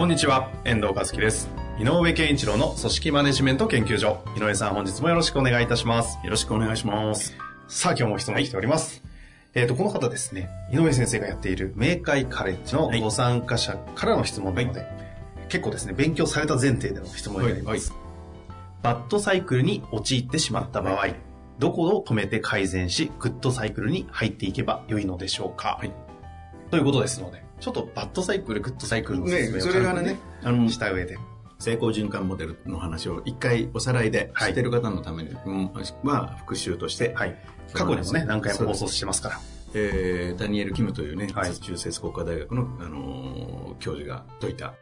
こんにちは、遠藤和樹です。井上健一郎の組織マネジメント研究所。井上さん、本日もよろしくお願いいたします。よろしくお願いします。さあ、今日も質問来ております。えっ、と、この方ですね、井上先生がやっている明海カレッジのはいご参加者からの質問なので、結構ですね、勉強された前提での質問になります。バッドサイクルに陥ってしまった場合、どこを止めて改善し、グッドサイクルに入っていけば良いのでしょうか、はいということですので、ちょっとバッドサイクル、グッドサイクルの説明をね、それがね、あの、した上で。成功循環モデルの話を一回おさらいではい知ってる方のために、うんは復習として、はい。過去にもね、何回も放送してますから。えーダニエル・キムというね、はい。中節国家大学の、あのー教授が説いた、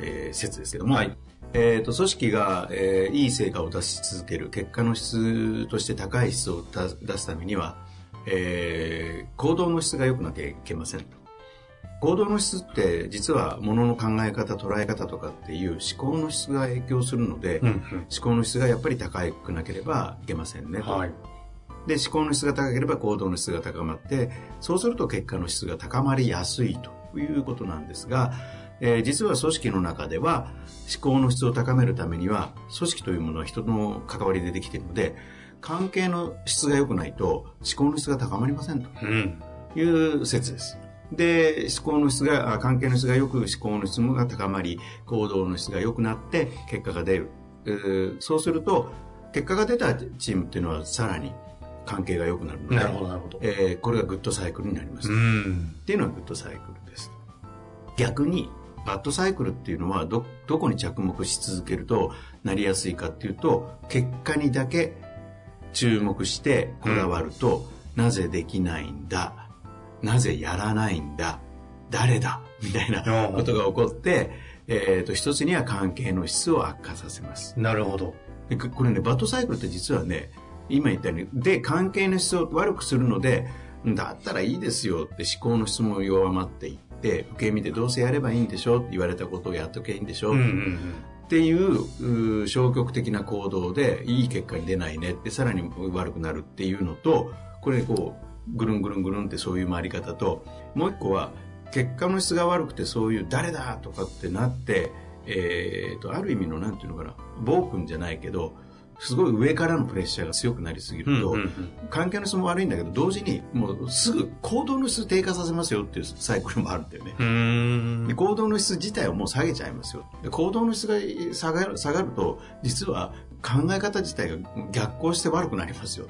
えー説ですけども、はい。えーと組織が、えーいい成果を出し続ける結果の質として高い質を出出すためには、えー行動の質が良くなきゃいけません。と行動の質って実は物の考え方捉え方とかっていう思考の質が影響するので、うん思考の質がやっぱり高くなければいけませんねと、はい。で思考の質が高ければ行動の質が高まってそうすると結果の質が高まりやすいということなんですが、えー実は組織の中では思考の質を高めるためには組織というものは人の関わりでできているので関係の質が良くないと思考の質が高まりませんとうん。いう説です。で、思考の質が、あ関係の質が良く、思考の質が高まり、行動の質が良くなって、結果が出る。えーそうすると、結果が出たチームっていうのはさらに関係が良くなるので、なるほど、なるほど。えーこれがグッドサイクルになります。っん。ていうのはグッドサイクルです。逆に、バッドサイクルっていうのはど、どこに着目し続けるとなりやすいかっていうと、結果にだけ注目してこだわると、なぜできないんだなぜやらないんだ？誰だ？みたいなことが起こって、えっ、と、一つには関係の質を悪化させます。なるほど。でここれね、バッドサイクルって実はね、今言ったように、で、関係の質を悪くするので、だったらいいですよって思考の質も弱まっていって、受け身でどうせやればいいんでしょって言われたことをやっとけばいいんでしょ、うんうんっていううー消極的な行動でいい結果に出ないねってさらに悪くなるっていうのとこれこうぐるんぐるんぐるんってそういう回り方ともう一個は結果の質が悪くてそういう誰だとかってなって、えー、とある意味の何て言うのかな暴君じゃないけどすごい上からのプレッシャーが強くなりすぎうん。ると、関係の質も悪いんだけど同時にもうすぐ行動の質低下させますよっていうサイクルもあるんだよね。うん。で行動の質自体をもう下げちゃいますよで行動の質が下がる下がると実は考え方自体が逆行して悪くなりますよ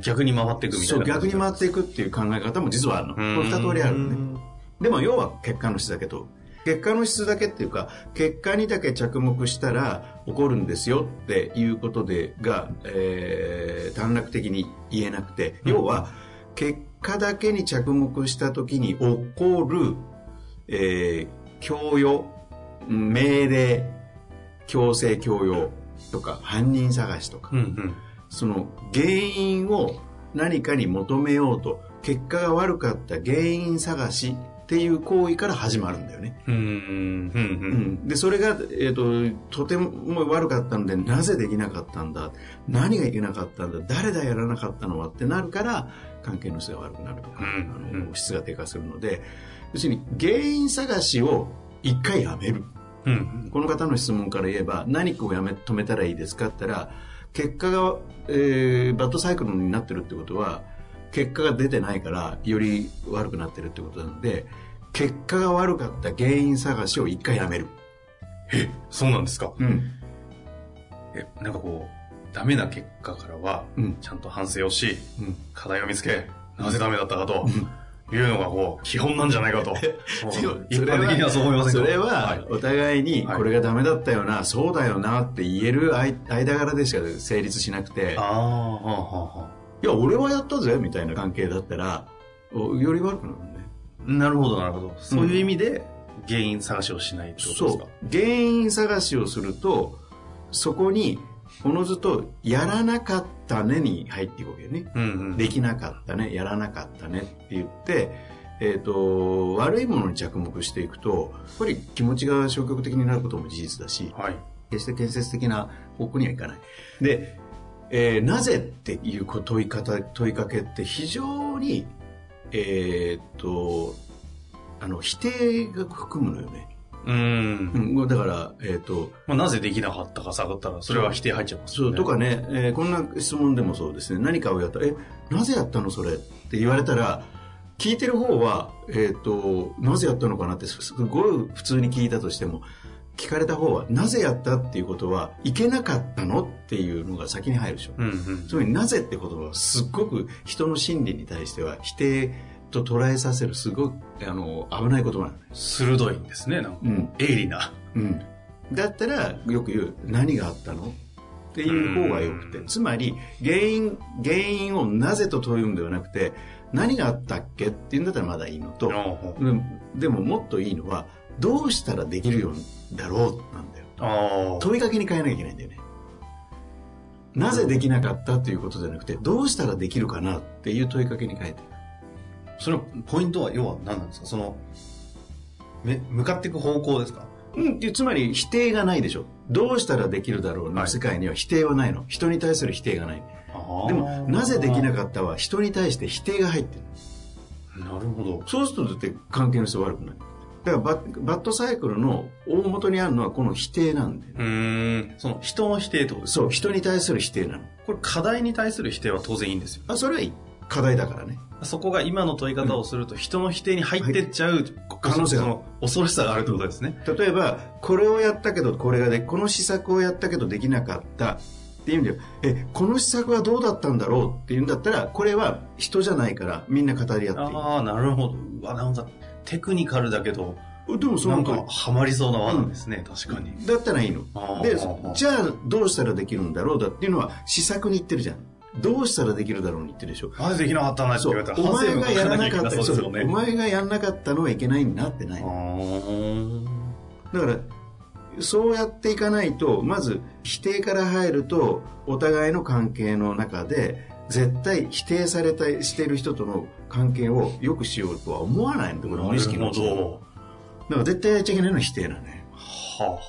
逆に回っていくみたそいうな。逆に回っていくっていう考え方も実はあるのこうんれ二通りあるのねでも要は結果の質だけと結果の質だけっていうか結果にだけ着目したら起こるんですよっていうことでが、えー短絡的に言えなくて、要は結果だけに着目した時に起こる、えー強要命令強制強要とか犯人探しとか、うんうん。その原因を何かに求めようと結果が悪かった原因探しっていう行為から始まるんだよね。でそれが、えー、ととても悪かったのでなぜできなかったんだ？何がいけなかったんだ？誰だやらなかったのはってなるから関係の質が悪くなるとか、うんあうんの質が低下するので要するに原因探しを一回やめる。うん。この方の質問から言えば何かをやめ止めたらいいですかって言ったら結果が、えーバッドサイクルになってるってことは結果が出てないからより悪くなってるってことなので結果が悪かった原因探しを一回やめる、え、そうなんですか？うん。え、なんかこう、ダメな結果からは、うん。ちゃんと反省をし、うん。課題を見つけ、なぜダメだったかと、いうのがこう、基本なんじゃないかと。一般的にはそう思いませんか？それはお互いにこれがダメだったよな、そうだよなって言える間間柄でしか成立しなくて。ああ、はあ、はあ、はあ。いや俺はやったぜみたいな関係だったらおより悪くなるねなるほど、なるほど。そういう意味で、原因探しをしないってことですか、そう。原因探しをすると、そこに、おのずと、やらなかったねに入っていくわけよね。うんうん。できなかったね、やらなかったねって言って、えっ、と、悪いものに着目していくと、やっぱり気持ちが消極的になることも事実だし、はい。決して建設的な方向にはいかない。で、えーなぜっていうこ問い方、問いかけって非常に、えーっと、あの、否定が含むのよね。うん。うん、だから、えーっと、まあ、なぜできなかったか探ったら、それは否定入っちゃいますそう。とかね、えーこんな質問でもそうですね、何かをやったら、え、なぜやったのそれって言われたら、聞いてる方は、えーっと、なぜやったのかなって、すすごい普通に聞いたとしても、聞かれた方は、なぜやったっていうことは、いけなかったのっていうのが先に入るでしょ。うんうん。つまり、なぜって言葉は、すっごく人の心理に対しては、否定と捉えさせる、すごく、あの、危ない言葉なのね。鋭いんですね、なんか。うん。鋭利な。うん。だったら、よく言う、何があったのっていう方がよくてう。んつまり、原因、原因をなぜと問うんではなくて、何があったっけっていうんだったらまだいいのと、でももっといいのは、どうしたらできるようだろうなんだよ。あ。問いかけに変えなきゃいけないんだよね。なぜできなかったっていうことじゃなくて、どうしたらできるかなっていう問いかけに変えて。そのポイントは、要は何なんですか？その、め、向かっていく方向ですか？うん、つまり否定がないでしょ。どうしたらできるだろうのはい世界には否定はないの。人に対する否定がない。あでも、なぜできなっかったは人に対して否定が入ってる。たなるほど。そうするとだって関係の人は悪くない。だからバッバッドサイクルの大元にあるのはこの否定なんだよ。うーん。その人の否定ってことそう、人に対する否定なの。これ課題に対する否定は当然いいんですよ。あ、それはいい。課題だからね。そこが今の問い方をすると人の否定に入ってっちゃう可能性の恐ろしさがあるってことですね。例えば、これをやったけどこれがで、この施策をやったけどできなかったっていう意味では、え、この施策はどうだったんだろうっていうんだったら、これは人じゃないからみんな語り合っていい。ああ、なるほど。うわ、なんかテクニカルだけど、でもそのなんかハマりそうな罠ですね、確かに。だったらいいのでじゃあどうしたらできるんだろうだっていうのは施策に言ってるじゃん。どうしたらできるだろうに言ってるでしょ。なぜできなかったんだって言われた。ら、お前がやらなかった、そうね。お前がやらなかったのはいけないんだってないだから、そうやっていかないと、まず否定から入ると、お互いの関係の中で、絶対否定されたしている人との関係を良くしようとは思わないのこれ無意識のだから絶対やっちゃいけないのは否定なのね。ど。はあ、は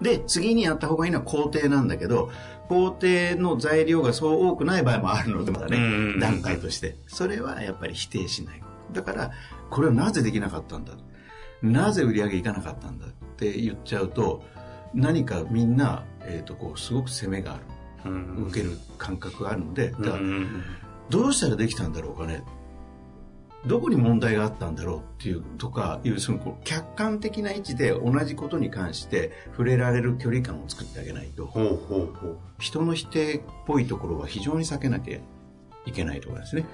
あ、で、次にやった方がいいのは肯定なんだけど、肯定の材料がそう多くない場合もあるので、まだね、段階として。それはやっぱり否定しない。だから、これはなぜできなかったんだ？なぜ売り上げいかなかったんだ？って言っちゃうと、何かみんな、えっ、と、こう、すごく責めがある。うん受ける感覚があるので、だからどうしたらできたんだろうかね。どこに問題があったんだろうっていうとかいうその客観的な位置で同じことに関して触れられる距離感を作ってあげないと。人の否定っぽいところは非常に避けなきゃいけないところですね。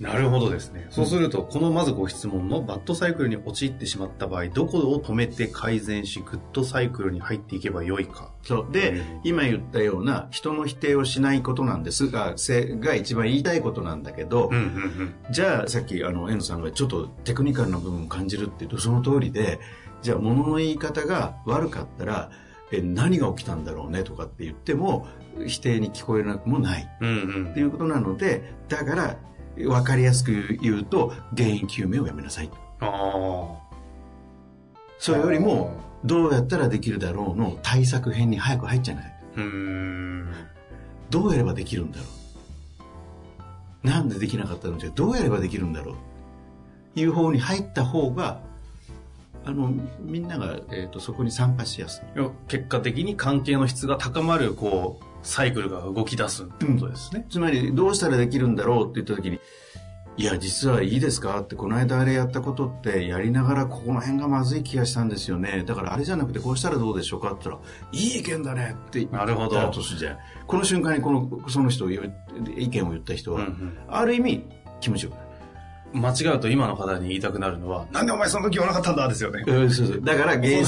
なるほどですね。そうすると、このまずご質問のバッドサイクルに陥ってしまった場合、どこを止めて改善し、グッドサイクルに入っていけばよいか。そう。で、うん今言ったような人の否定をしないことなんですが、せが一番言いたいことなんだけど、うんうんうん。じゃあさっきあの N さんがちょっとテクニカルな部分を感じるって言うとその通りでじゃあ物の言い方が悪かったらえ何が起きたんだろうねとかって言っても否定に聞こえなくもないうんうんっていうことなのでだから分かりやすく言うと原因究明をやめなさいと。あそれよりもどうやったらできるだろうの対策編に早く入っちゃない。あ。うーん。どうやればできるんだろう。なんでできなかったのじゃどうやればできるんだろう。いう方に入った方があのみんなが、えー、とそこに参加しやすい。結果的に関係の質が高まる、こう、サイクルが動き出すってことですね。つまりどうしたらできるんだろうって言った時にいや実はいいですかってこの間あれやったことってやりながらここの辺がまずい気がしたんですよねだからあれじゃなくてこうしたらどうでしょうかって言ったらいい意見だねって言ったなるほどらとすこの瞬間にこのその人意見を言った人は、うんうんある意味気持ちよくない間違うと今の方に言いたくなるのは、なんでお前その時言わなかったんだですよね。うんそうそう。だから原因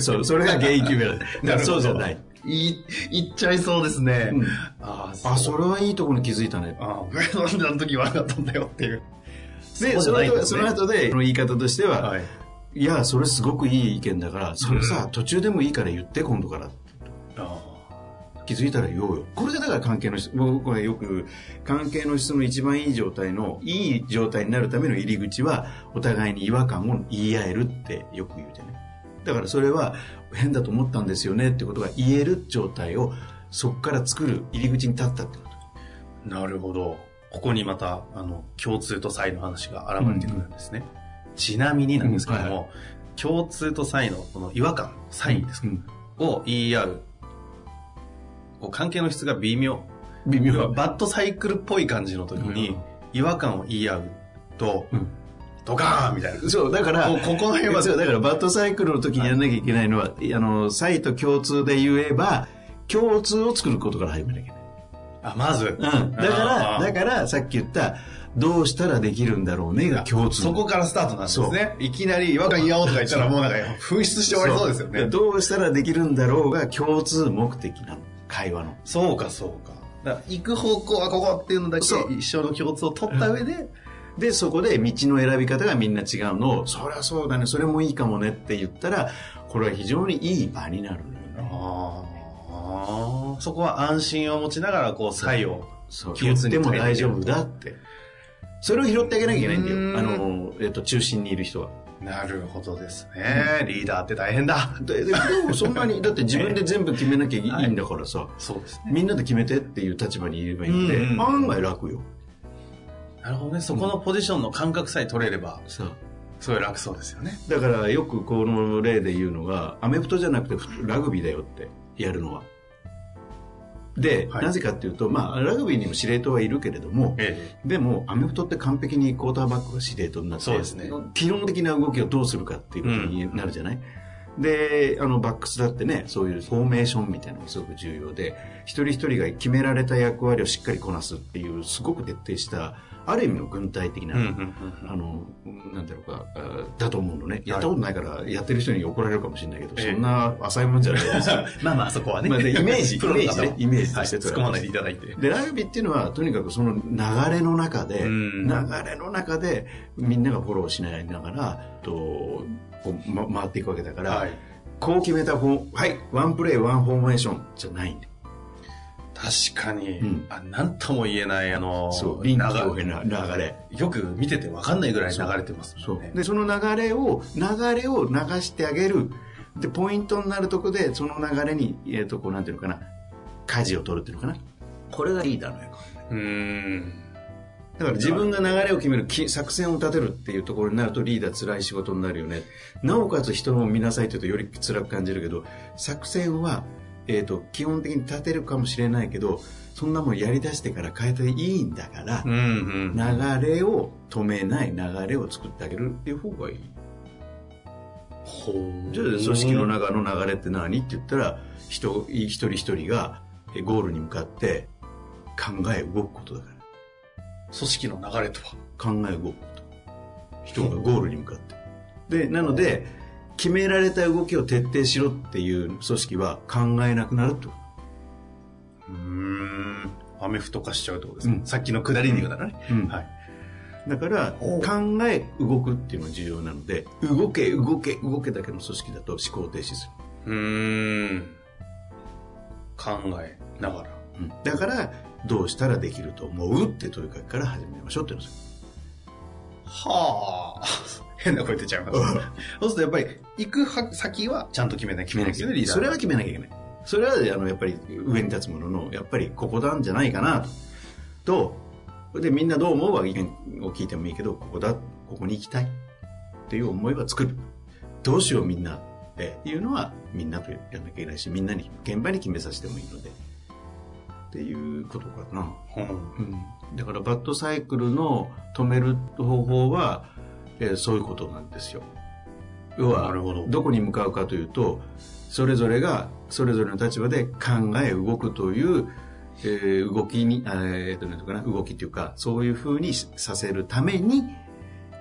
そう、それが原因究明だ。だからそうじゃない。言い、言っちゃいそうですね。うんああ、それはいいところに気づいたね。ああ、なんであの時言わなかったんだよっていう。で、その後その後で、その言い方としては、はい。いや、それすごくいい意見だから、それさ、途中でもいいから言って、今度から。あ気づいたら言おうよ。これがだから関係の質、僕はよく、関係の質の一番いい状態の、いい状態になるための入り口は、お互いに違和感を言い合えるってよく言うじゃない。だからそれは、変だと思ったんですよねってことが言える状態を、そこから作る入り口に立ったってこと。あ。なるほど。ここにまた、あの、共通と差異の話が現れてくるんですね。ちなみになんですけども、うんは共通と差異のこの違和感、差異ですか、うんを言い合う関係の質が微妙。微妙バッドサイクルっぽい感じの時に、違和感を言い合うと、うんドカーンみたいな。そう、だから、こうここの辺はそう、だからバッドサイクルの時にやらなきゃいけないのは、あの、差異と共通で言えば、共通を作ることから始めなきゃいけない。あ、まず。うん。だから、だから、さっき言った、どうしたらできるんだろうねが共通。そこからスタートなんですね。いきなり違和感言おうとか言ったらもうなんか紛失して終わりそうですよね。どうしたらできるんだろうが共通目的なの。会話の。そうか、そうか。だから行く方向はここっていうのだけ一緒の共通を取った上で、で、そこで道の選び方がみんな違うのを、そりゃそうだね、それもいいかもねって言ったら、これは非常にいい場になるのよね。ああそこは安心を持ちながらこう差異をそう。ても大丈夫だって。それを拾ってあげなきゃいけないんだうんよ。あの、えっと、中心にいる人は。なるほどですね。リーダーって大変だ。でででもそんなに、だって自分で全部決めなきゃいいんだからさ、そうですね。みんなで決めてっていう立場にいればいいんで、うんうん案外楽よ。なるほどね。そこのポジションの感覚さえ取れれば、そう。すごい楽そうですよね。だからよくこの例で言うのが、アメフトじゃなくてラグビーだよってやるのは。で、はいなぜかっていうと、まあ、ラグビーにも司令塔はいるけれども、えでも、アメフトって完璧にクォーターバックが司令塔になって、そうですね基本的な動きをどうするかっていうことになるじゃない、で、あの、バックスだってね、そういうフォーメーションみたいなのがすごく重要で、一人一人が決められた役割をしっかりこなすっていう、すごく徹底した、ある意味の軍隊的な、あの、なんだろうか、あだと思うのね。やったことないから、やってる人に怒られるかもしれないけど、ええそんな浅いもんじゃないですよ。まあまあそこはね。まあでイメージ プロの方イメージねイメージとしてはい突っ込まないでいただいて。で、ラグビーっていうのは、とにかくその流れの中で、うん流れの中で、みんながフォローしないながら、と、こう、ま、回っていくわけだから、はい。こう決めたフォー、はい、ワンプレー、ワンフォーメーションじゃないんだよ。確かに、うんあなんとも言えない、あの、そう、臨機流応変な流れ。よく見てて分かんないぐらい流れてますね。。うで、その流れを、流れを流してあげる。で、ポイントになるとこで、その流れに、えっ、と、こう、なんていうのかな、舵を取るっていうのかな。これがリーダーの役割。うーん。だから自分が流れを決める、き作戦を立てるっていうところになるとリーダー辛い仕事になるよね。なおかつ人の見なさいというとより辛く感じるけど、作戦は、えっ、と、基本的に立てるかもしれないけど、そんなもんやり出してから変えていいんだからう、んうん。流れを止めない流れを作ってあげるっていう方がいい。ほうじゃあ組織の中の流れって何って言ったら人一人一人がえゴールに向かって考え動くことだから組織の流れとは。考え動くこと人がゴールに向かってでなので決められた動きを徹底しろっていう組織は考えなくなるってこうーん。アメフト化しちゃうってことですね。うんさっきの下りで言うならね。と、うんはい。だから考え動くっていうのが重要なので動け動け動けだけの組織だと思考停止するうーん。考えながら。うんだからどうしたらできると思う？って問いかけから始めましょうっていうんですよはあ。変な声出ちゃいます、ね。そうするとやっぱり、行くは先はちゃんと決めなきゃい決めなきゃいけない。それは決めなきゃいけない。それは、あの、やっぱり上に立つものの、やっぱりここなんじゃないかなと。と、で、みんなどう思うは意見を聞いてもいいけど、ここだ、ここに行きたいっていう思いは作る。どうしようみんなっていうのはみんなとやらなきゃいけないし、みんなに、現場に決めさせてもいいので。っていうことかな。うんうん、だからバッドサイクルの止める方法は、えーそういうことなんですよ。要はなるほどどこに向かうかというとそれぞれがそれぞれの立場で考え動くという、えー動きに、あえーとなんていうかな動きというかそういうふうにさせるために、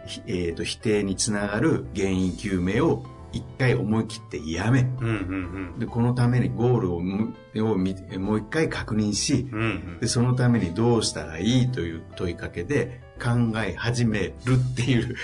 ひえーと否定につながる原因究明を一回思い切ってやめうんうんでこのためにゴールをもう一回確認し、うん。うんで、そのためにどうしたらいいという問いかけで考え始めるっていう。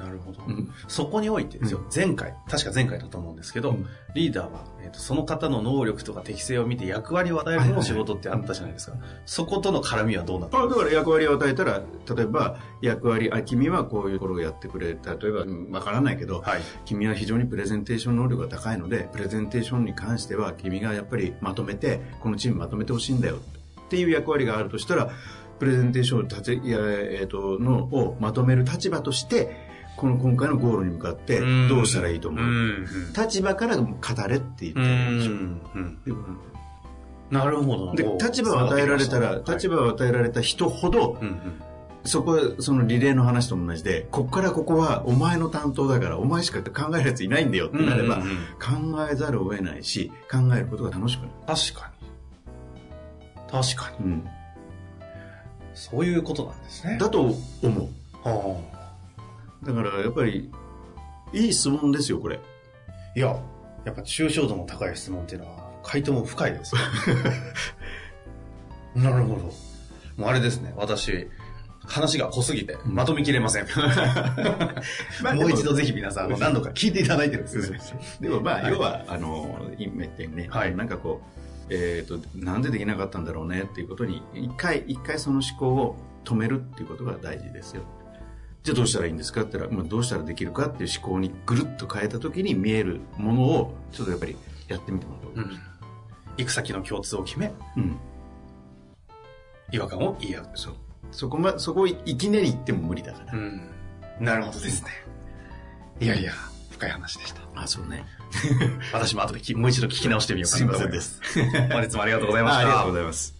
なるほど。うんそこにおいてですよ、うん前回、確か前回だと思うんですけど、うんリーダーは、えーとその方の能力とか適性を見て役割を与えるのも仕事ってあったじゃないですか。そことの絡みはどうなったあだから役割を与えたら、例えば役割、あ、君はこういうところをやってくれ。例えば、うんわからないけど、はい。君は非常にプレゼンテーション能力が高いので、プレゼンテーションに関しては君がやっぱりまとめて、このチームまとめてほしいんだよっていう役割があるとしたら、プレゼンテーションを立て、えっ、と、のをまとめる立場として、この今回のゴールに向かってどうしたらいいと思う？うん。立場から語れって言ってうるんでしょ？ん。うん。っていうことなんだよなるほど。でお立場を与えられたら、立場。場を与えられた人ほど。そこはそのリレーの話と同じで、こっからここはお前の担当だから、お前しか考えるやついないんだよってなれば、考えざるを得ないし、考えることが楽しくなる。確かに。確かに。うん、そういうことなんですね。だと思う。はだからやっぱり、いい質問ですよ、これ。あいや、やっぱ抽象度の高い質問っていうのは、回答も深いですよ。なるほど。もうあれですね、私、話が濃すぎて、まとめきれません。まあもう一度ぜひ皆さん、何度か聞いていただいてるんですよ。でもまあ、はい要は、あの、今言ったようにね、はいなんかこう、えっ、と、なんでできなかったんだろうねっていうことに、一回、一回その思考を止めるっていうことが大事ですよ。じゃあどうしたらいいんですかって言ったら、まあ、どうしたらできるかっていう思考にぐるっと変えた時に見えるものを、ちょっとやっぱりやってみてもらうと。うん。行く先の共通を決め、うん。違和感を言い合う。そう。そこま、そこをいきなり言っても無理だから。ん。なるほどですね。いやいや、深い話でした。あ、そうね。私も後できもう一度聞き直してみようかなと思います。本日もありがとうございました。あありがとうございます。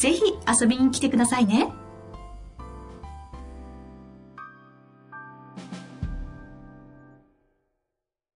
ぜひ遊びに来てくださいね。